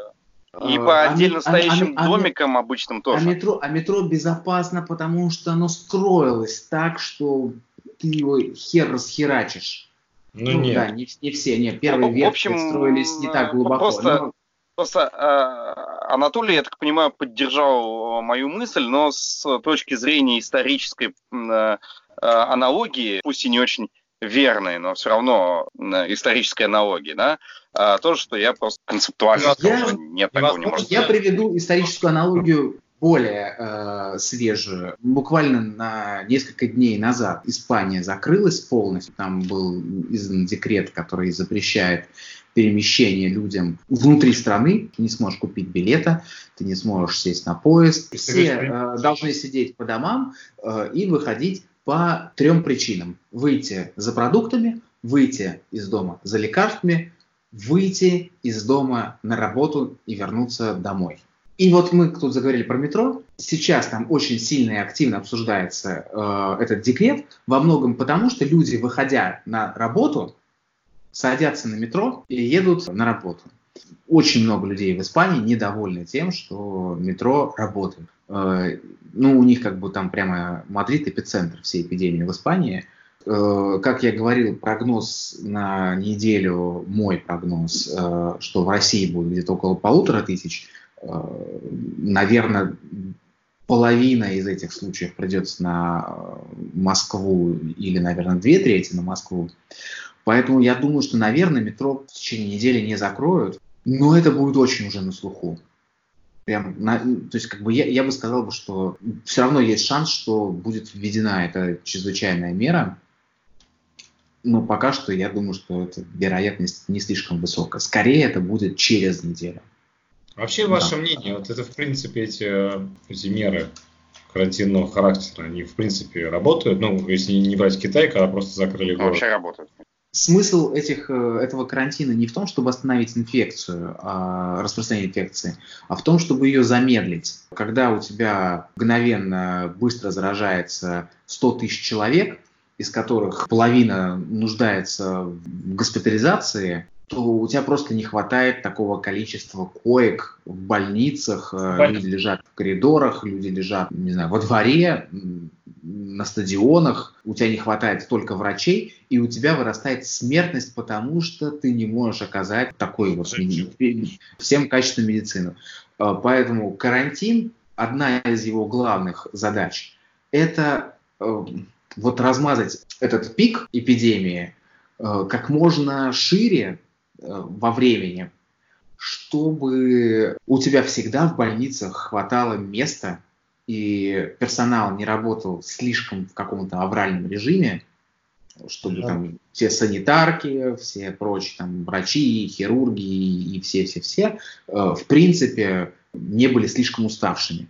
S1: Да,
S3: И по
S1: а
S3: отдельно
S1: а-
S3: стоящим
S1: а- а-
S3: домикам обычным
S1: А
S3: тоже.
S1: метро, а метро безопасно, потому что оно строилось так, что ты его хер расхерачишь.
S2: Ну,
S1: да,
S2: нет.
S1: не, не все, не, первые
S3: Ну,
S1: ветки строились не так
S3: э,
S1: глубоко.
S3: просто-
S1: но-
S3: Просто э, Анатолий, я так понимаю, поддержал э, мою мысль, но с точки зрения исторической э, аналогии, пусть и не очень верной, но все равно э, исторической аналогии, да, э, то, что я просто концептуально
S2: Я-
S3: сказал, что нет, такого не может
S1: Я приведу историческую аналогию более э, свежую. Буквально на несколько дней назад Испания закрылась полностью. Там был издан декрет, который запрещает перемещение людям внутри страны. Ты не сможешь купить билета, ты не сможешь сесть на поезд.
S2: Ты
S1: Все э, должны сидеть по домам э, и выходить по трем причинам. Выйти за продуктами, выйти из дома за лекарствами, выйти из дома на работу и вернуться домой. И вот мы тут заговорили про метро. Сейчас там очень сильно и активно обсуждается э, этот декрет, во многом потому, что люди, выходя на работу, садятся на метро и едут на работу. Очень много людей в Испании недовольны тем, что метро работает. Э, ну, у них как бы там прямо Мадрид эпицентр всей эпидемии в Испании. Э, как я говорил, прогноз на неделю, мой прогноз, э, что в России будет где-то около полутора тысяч, наверное, половина из этих случаев придется на Москву или, наверное, две трети на Москву. Поэтому я думаю, что, наверное, метро в течение недели не закроют, но это будет очень уже на слуху. Прям, на, то есть, как бы я, я бы сказал, что все равно есть шанс, что будет введена эта чрезвычайная мера. Но пока что я думаю, что эта вероятность не слишком высокая. Скорее это будет через неделю.
S2: Вообще, ваше мнение, вот это, в принципе, эти, эти меры карантинного характера, они, в принципе, работают? Ну, если не брать Китай, когда просто закрыли город.
S3: Вообще работают.
S1: Смысл этих, э, этого карантина не в том, чтобы остановить инфекцию, а, распространение инфекции, а в том, чтобы ее замедлить. Когда у тебя мгновенно быстро заражается 100 тысяч человек, из которых половина нуждается в госпитализации, то у тебя просто не хватает такого количества коек в больницах, э,
S2: Понятно.
S1: люди лежат в коридорах, люди лежат, не знаю, во дворе, на стадионах, у тебя не хватает столько врачей, и у тебя вырастает смертность, потому что ты не можешь оказать такой вот всем качественную медицину. Э, Поэтому карантин, одна из его главных задач, это э, вот размазать этот пик эпидемии э, как можно шире э, во времени, чтобы у тебя всегда в больницах хватало места и персонал не работал слишком в каком-то авральном режиме, чтобы
S2: Да.
S1: там все санитарки, все прочие там врачи, хирурги и все-все-все, э, в принципе, не были слишком уставшими.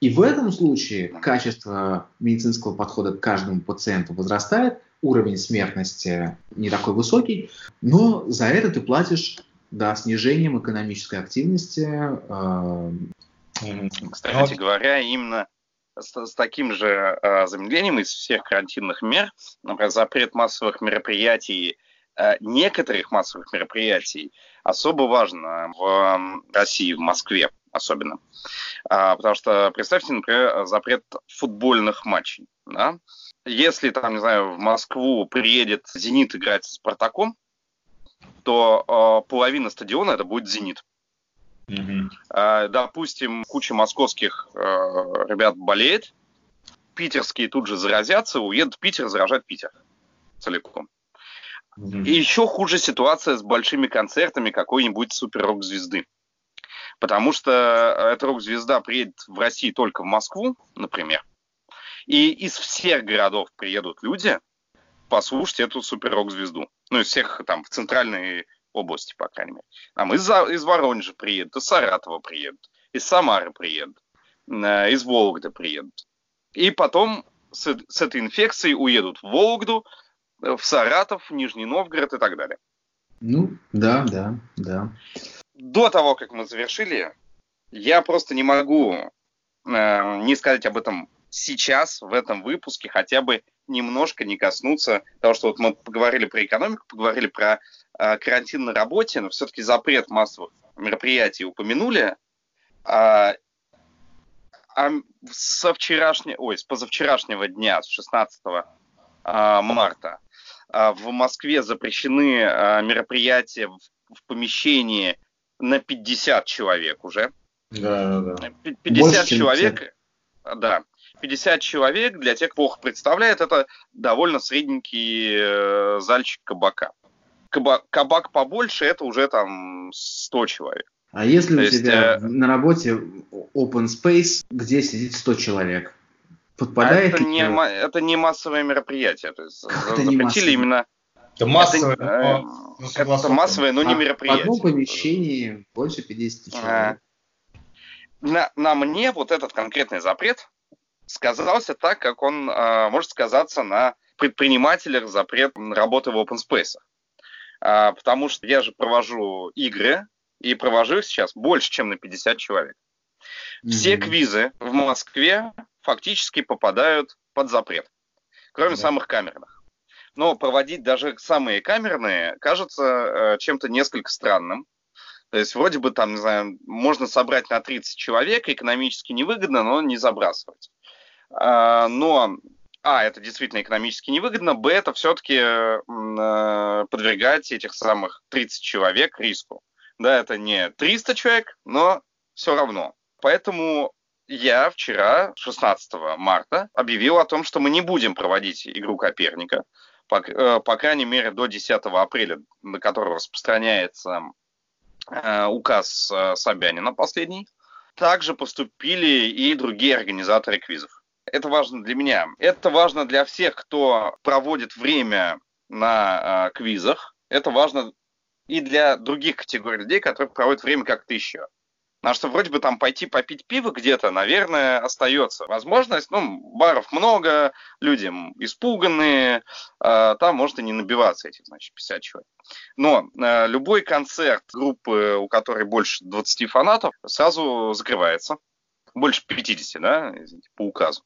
S1: И в этом случае качество медицинского подхода к каждому пациенту возрастает, уровень смертности не такой высокий, но за это ты платишь да, снижением экономической активности. э.
S3: Кстати говоря, именно с, с таким же э, замедлением из всех карантинных мер, например, запрет массовых мероприятий, э, некоторых массовых мероприятий, особо важно в м, России, в Москве особенно. А, потому что, представьте, например, запрет футбольных матчей. Да? Если, там, не знаю, в Москву приедет «Зенит» играть с «Спартаком», то э, половина стадиона это будет «Зенит».
S2: Мгм.
S3: Э, допустим, куча московских э, ребят болеет, питерские тут же заразятся, уедут в Питер заражать Питер целиком. И еще хуже ситуация с большими концертами какой-нибудь супер-рок-звезды. Потому что эта рок-звезда приедет в России только в Москву, например. И из всех городов приедут люди послушать эту супер-рок-звезду. Ну, из всех там в центральной области, по крайней мере. Там из, из Воронежа приедут, из Саратова приедут, из Самары приедут, э, из Вологды приедут. И потом с, с этой инфекцией уедут в Вологду, в Саратов, в Нижний Новгород и так далее.
S1: Ну, да, да, да.
S3: До того, как мы завершили, я просто не могу э, не сказать об этом сейчас, в этом выпуске, хотя бы немножко не коснуться того, что вот мы поговорили про экономику, поговорили про э, карантин на работе, но все-таки запрет массовых мероприятий упомянули. А, а со вчерашнего, ой, с позавчерашнего дня, с 16 а, марта, а, в Москве запрещены а, мероприятия в, в помещении на 50 человек уже.
S2: Да, да, да.
S3: 50 Больше, человек, да. 50 человек, для тех, кто плохо представляет, это довольно средненький э, зальчик кабака. Каба, кабак побольше, это уже там 100 человек.
S1: А если То у есть, тебя э... на работе open space, где сидит 100 человек?
S3: Подпадает это, не, это не массовое мероприятие. То есть как запретили массовое? именно...
S2: Это массовое, это, но,
S3: но это массовое, но не мероприятие.
S1: В одном помещении больше 50 человек. А,
S3: на, на мне вот этот конкретный запрет сказался так, как он а, может сказаться на предпринимателях запрет работы в open space. А, потому что я же провожу игры, и провожу их сейчас больше, чем на 50 человек. Все mm-hmm. квизы в Москве фактически попадают под запрет, кроме да. самых камерных. Но проводить даже самые камерные кажется э, чем-то несколько странным. То есть вроде бы там, не знаю, можно собрать на 30 человек, экономически невыгодно, но не забрасывать. А, но а, это действительно экономически невыгодно, б, это все-таки э, подвергать этих самых 30 человек риску. Да, это не 300 человек, но все равно. Поэтому я вчера, 16 марта, объявил о том, что мы не будем проводить игру Коперника, по, э, по крайней мере, до 10 апреля, на которого распространяется э, указ э, Собянина последний. Также поступили и другие организаторы квизов. Это важно для меня. Это важно для всех, кто проводит время на э, квизах. Это важно и для других категорий людей, которые проводят время как-то еще. На что вроде бы там пойти попить пиво где-то, наверное, остается возможность. Ну, баров много, люди испуганные, э, там может и не набиваться этих, значит, 50 человек. Но э, любой концерт группы, у которой больше 20 фанатов, сразу закрывается. Больше 50, да, извините, по указу.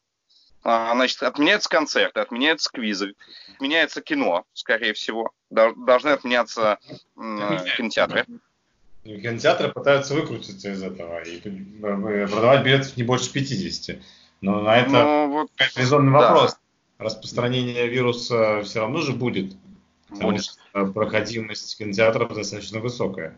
S3: А, значит, отменяются концерты, отменяются квизы, отменяется кино, скорее всего. Должны отменяться э, кинотеатры.
S2: Кинотеатры пытаются выкрутиться из этого и продавать билетов не больше 50. Но на это ну, вот, резонный да. вопрос. Распространение вируса все равно же будет. Потому будет. что проходимость кинотеатров достаточно высокая.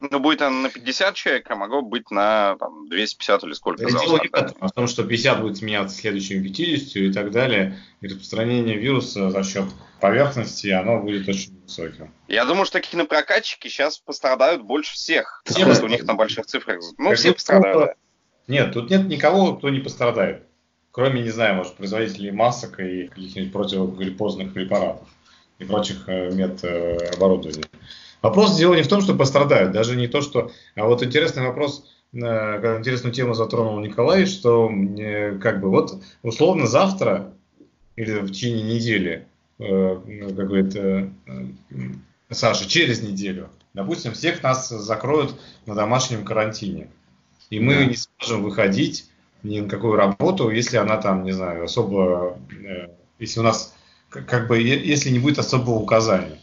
S3: Ну, будет она на 50 человек, а могло быть на там, 250 или сколько.
S2: Да, дело не в этом, а в том, что 50 будет сменяться следующими 50 и так далее. И распространение вируса за счет поверхности, оно будет очень высоким.
S3: Я думаю, что кинопрокатчики сейчас пострадают больше всех. Все у них на больших цифрах. Ну, все пострадают.
S2: Нет, тут нет никого, кто не пострадает. Кроме, не знаю, может, производителей масок и каких-нибудь противогриппозных препаратов и прочих э, медоборудования. Вопрос дело не в том, что пострадают, даже не то, что... А вот интересный вопрос, э, интересную тему затронул Николай, что э, как бы вот условно завтра или в течение недели, э, как говорит Саша, через неделю, допустим, всех нас закроют на домашнем карантине. И мы да. не сможем выходить ни на какую работу, если она там, не знаю, особо, если у нас, как бы, если не будет особого указания.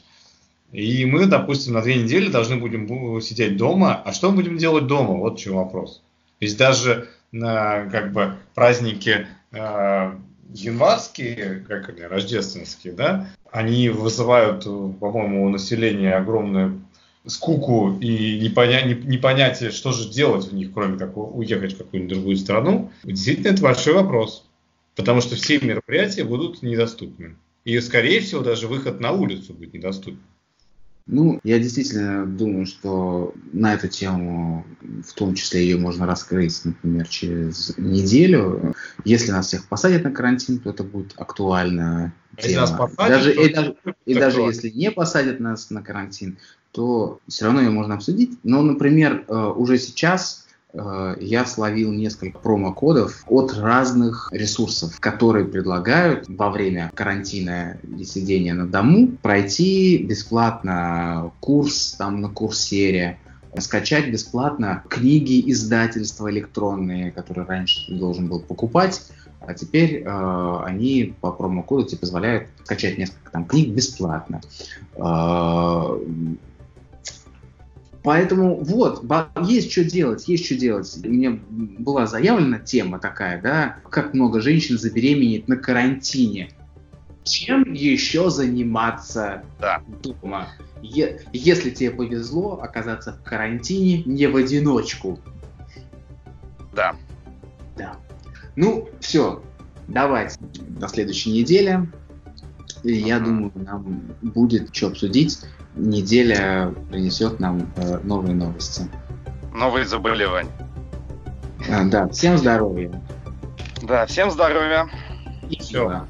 S2: И мы, допустим, на две недели должны будем сидеть дома. А что мы будем делать дома? Вот в чем вопрос. То есть даже на как бы праздники э, январские, как они, рождественские, да, они вызывают, по-моему, у населения огромную скуку и непоня... непонятие, что же делать в них, кроме как уехать в какую-нибудь другую страну. Действительно, это большой вопрос. Потому что все мероприятия будут недоступны. И, скорее всего, даже выход на улицу будет недоступен.
S1: Ну, я действительно думаю, что на эту тему, в том числе ее можно раскрыть, например, через неделю. Если нас всех посадят на карантин, то это будет актуальная если тема. Нас посадят, даже, то и, даже, и даже если не посадят нас на карантин, то все равно ее можно обсудить. Но, например, э, уже сейчас я словил несколько промокодов от разных ресурсов, которые предлагают во время карантина и сидения на дому пройти бесплатно курс там на курсере, скачать бесплатно книги издательства электронные, которые раньше ты должен был покупать, а теперь э, они по промокоду тебе позволяют скачать несколько там книг бесплатно. Э, Поэтому вот, есть что делать, есть что делать. У меня была заявлена тема такая, да, как много женщин забеременеет на карантине. Чем еще заниматься да. дома? Е- если тебе повезло оказаться в карантине не в одиночку.
S3: Да.
S1: Да. Ну, все. Давайте до следующей недели. И я думаю, нам будет что обсудить неделя принесет нам э, новые новости.
S3: Новые заболевания.
S1: А, да, всем здоровья.
S3: Да, всем здоровья.
S1: И Все.